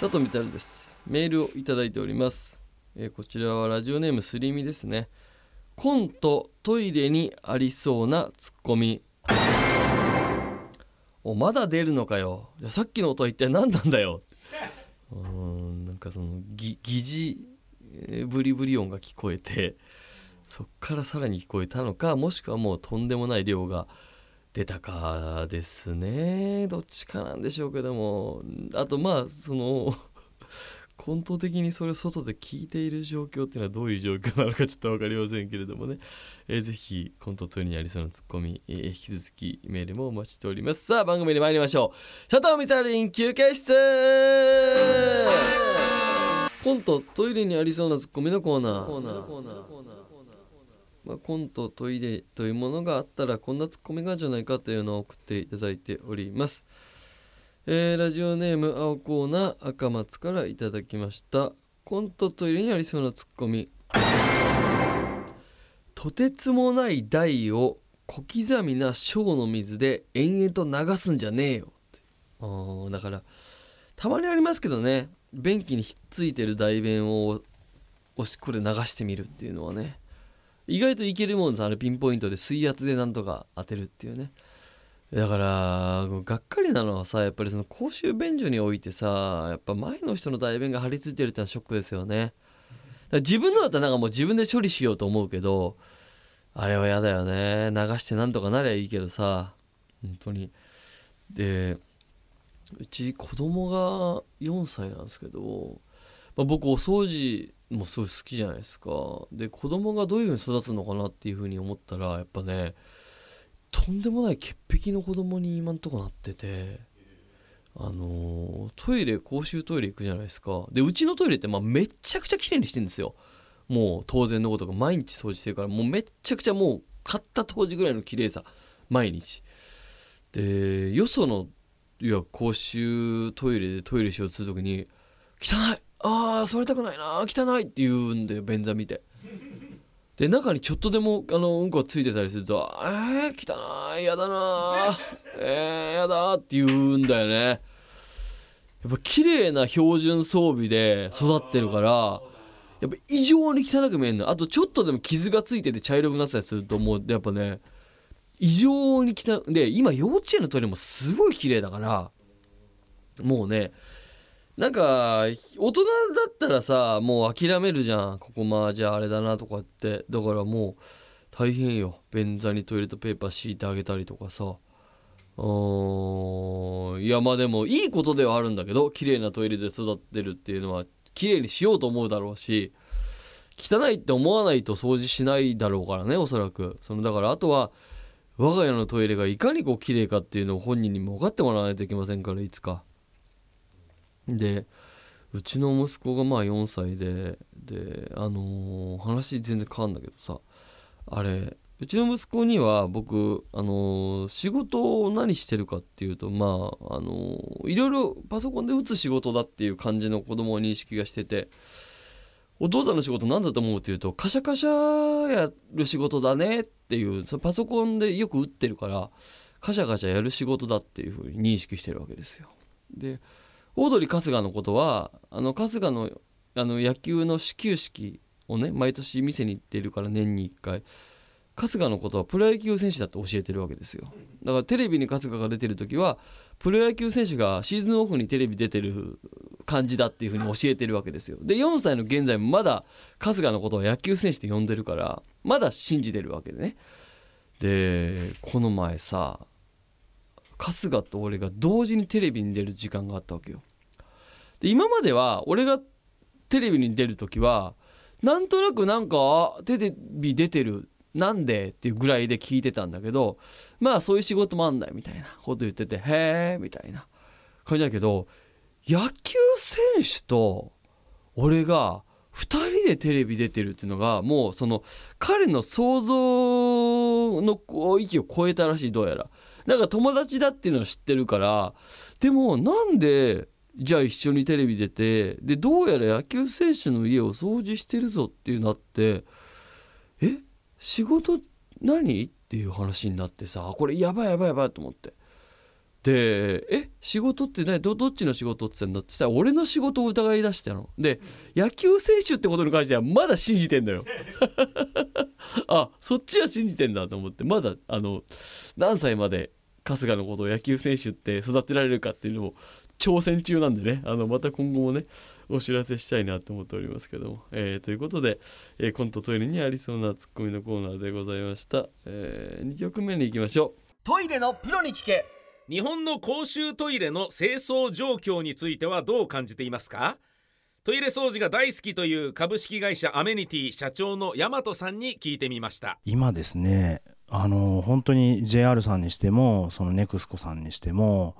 佐藤光です。メールをいただいております、えーこちらはラジオネームすりみですね。コントトイレにありそうなツッコミ。おまだ出るのかよ。いやさっきの音は一体何なんだよ。うーんなんかその疑似えーブリブリ音が聞こえてそっからさらに聞こえたのかもしくはもうとんでもない量が出たかですね。どっちかなんでしょうけども。あとまあそのコント的にそれを外で聞いている状況っていうのはどういう状況なのかちょっと分かりませんけれどもね、えーぜひコントトイレにありそうなツッコミ、えー引き続きメールもお待ちしております。さあ番組に参りましょう。佐藤光凛休憩室!コントトイレにありそうなツッコミのコーナーまあ、コントトイレというものがあったらこんなツッコミがあるじゃないかというのを送っていただいております、えーラジオネーム青コーナー赤松からいただきました。コントトイレにありそうなツッコミ。とてつもない台を小刻みな小の水で延々と流すんじゃねえよって。あだからたまにありますけどね。便器にひっついてる大便をおしこで流してみるっていうのはね。意外といけるもんです。あれピンポイントで水圧でなんとか当てるっていうね。だからがっかりなのはさやっぱりその公衆便所においてさやっぱ前の人の大便が張り付いてるってのはショックですよね。自分のだったらなんかもう自分で処理しようと思うけどあれはやだよね。流してなんとかなりゃいいけどさ。本当に。でうち子供が4歳なんですけど、まあ、僕お掃除もすごい好きじゃないですか。で子供がどういう風に育つのかなっていう風に思ったらやっぱねとんでもない潔癖の子供に今んとこなっててあのトイレ公衆トイレ行くじゃないですか。でうちのトイレってまあめっちゃくちゃ綺麗にしてるんですよ。もう当然のことが毎日掃除してるからもうめっちゃくちゃもう買った当時ぐらいの綺麗さ。毎日。でよそのいや公衆トイレでトイレしようとする時に「汚い！あー座りたくないな汚い」って言うんで便座見て。で中にちょっとでもあのうんこがついてたりすると「えー、汚いやだなえー、やだ」って言うんだよね。やっぱ綺麗な標準装備で育ってるからやっぱ異常に汚く見えるのあとちょっとでも傷がついてて茶色くなったりするともう。やっぱね異常に汚いで今幼稚園のトイレもすごい綺麗だからもうねなんか大人だったらさもう諦めるじゃん。ここまあじゃああれだなとかって。だからもう大変よ。便座にトイレットペーパー敷いてあげたりとかさ。うん。いやまあでもいいことではあるんだけど綺麗なトイレで育ってるっていうのは綺麗にしようと思うだろうし汚いって思わないと掃除しないだろうからねおそらく。そのだからあとは我が家のトイレがいかにこう綺麗かっていうのを本人にも分かってもらわないといけませんからいつか。でうちの息子がまあ4歳でであのー話全然変わるんだけどさあれうちの息子には僕あのー仕事を何してるかっていうとまああのーいろいろパソコンで打つ仕事だっていう感じの子供を認識がしててお父さんの仕事何だと思うっていうとカシャカシャやる仕事だねっていうそのパソコンでよく打ってるからカシャカシャやる仕事だっていうふうに認識してるわけですよ。でオードリー春日のことはあの春日のあの野球の始球式をね毎年見せに行ってるから年に1回。春日のことはプロ野球選手だって教えてるわけですよ。だからテレビに春日が出てる時はプロ野球選手がシーズンオフにテレビ出てる感じだっていうふうに教えてるわけですよ。で4歳の現在もまだ春日のことを野球選手って呼んでるからまだ信じてるわけでね。でこの前さ春日と俺が同時にテレビに出る時間があったわけよ。で今までは俺がテレビに出る時はなんとなくなんかテレビ出てるなんでっていうぐらいで聞いてたんだけどまあそういう仕事もあんだよみたいなこと言っててへえみたいな感じだけど野球選手と俺が2人でテレビ出てるっていうのがもうその彼の想像の域を超えたらしいどうやら。なんか友達だっていうのは知ってるからでもなんでじゃあ一緒にテレビ出てでどうやら野球選手の家を掃除してるぞっていうなってえ仕事何？っていう話になってさこれやばいやばいやばいと思って。で「え仕事ってねどっちの仕事?」って言ったの？って言ったら俺の仕事を疑い出したの。で野球選手ってことに関してはまだ信じてんだよ。あそっちは信じてんだと思って。まだあの何歳まで春日のことを野球選手って育てられるかっていうのを挑戦中なんでねあのまた今後もねお知らせしたいなと思っておりますけども、えー、ということで、えー、コントトイレにありそうなツッコミのコーナーでございました、えー、2曲目に行きましょう。トイレのプロに聞け。日本の公衆トイレの清掃状況についてはどう感じていますか？トイレ掃除が大好きという株式会社アメニティ社長の大和さんに聞いてみました。今ですねあの本当に JR さんにしてもそのネクスコさんにしても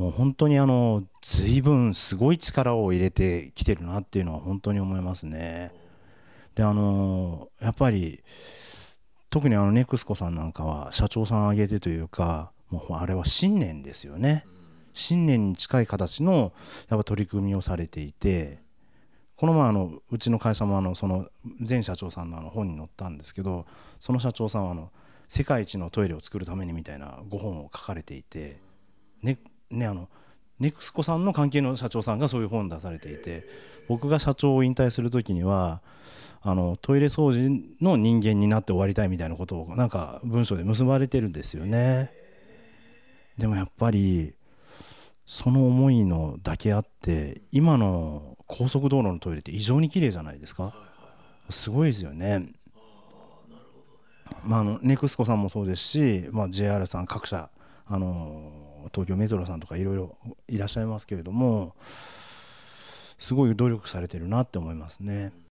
もう本当にあの随分すごい力を入れてきてるなっていうのは本当に思いますね。であのやっぱり特にあのネクスコさんなんかは社長さん挙げてというかもうあれは信念ですよね。信念に近い形のやっぱ取り組みをされていてこの前あのうちの会社もあのその前社長さんのあの本に載ったんですけどその社長さんはあの世界一のトイレを作るためにみたいなご本を書かれていてねねあのネクスコさんの関係の社長さんがそういう本出されていて僕が社長を引退する時にはあのトイレ掃除の人間になって終わりたいみたいなことをなんか文章で結ばれてるんですよね。でもやっぱりその思いのだけあって今の高速道路のトイレって異常に綺麗じゃないですかすごいですよね。まあ、あのネクスコさんもそうですし、まあ、JR さん各社あの東京メトロさんとかいろいろいらっしゃいますけれどもすごい努力されてるなって思いますね。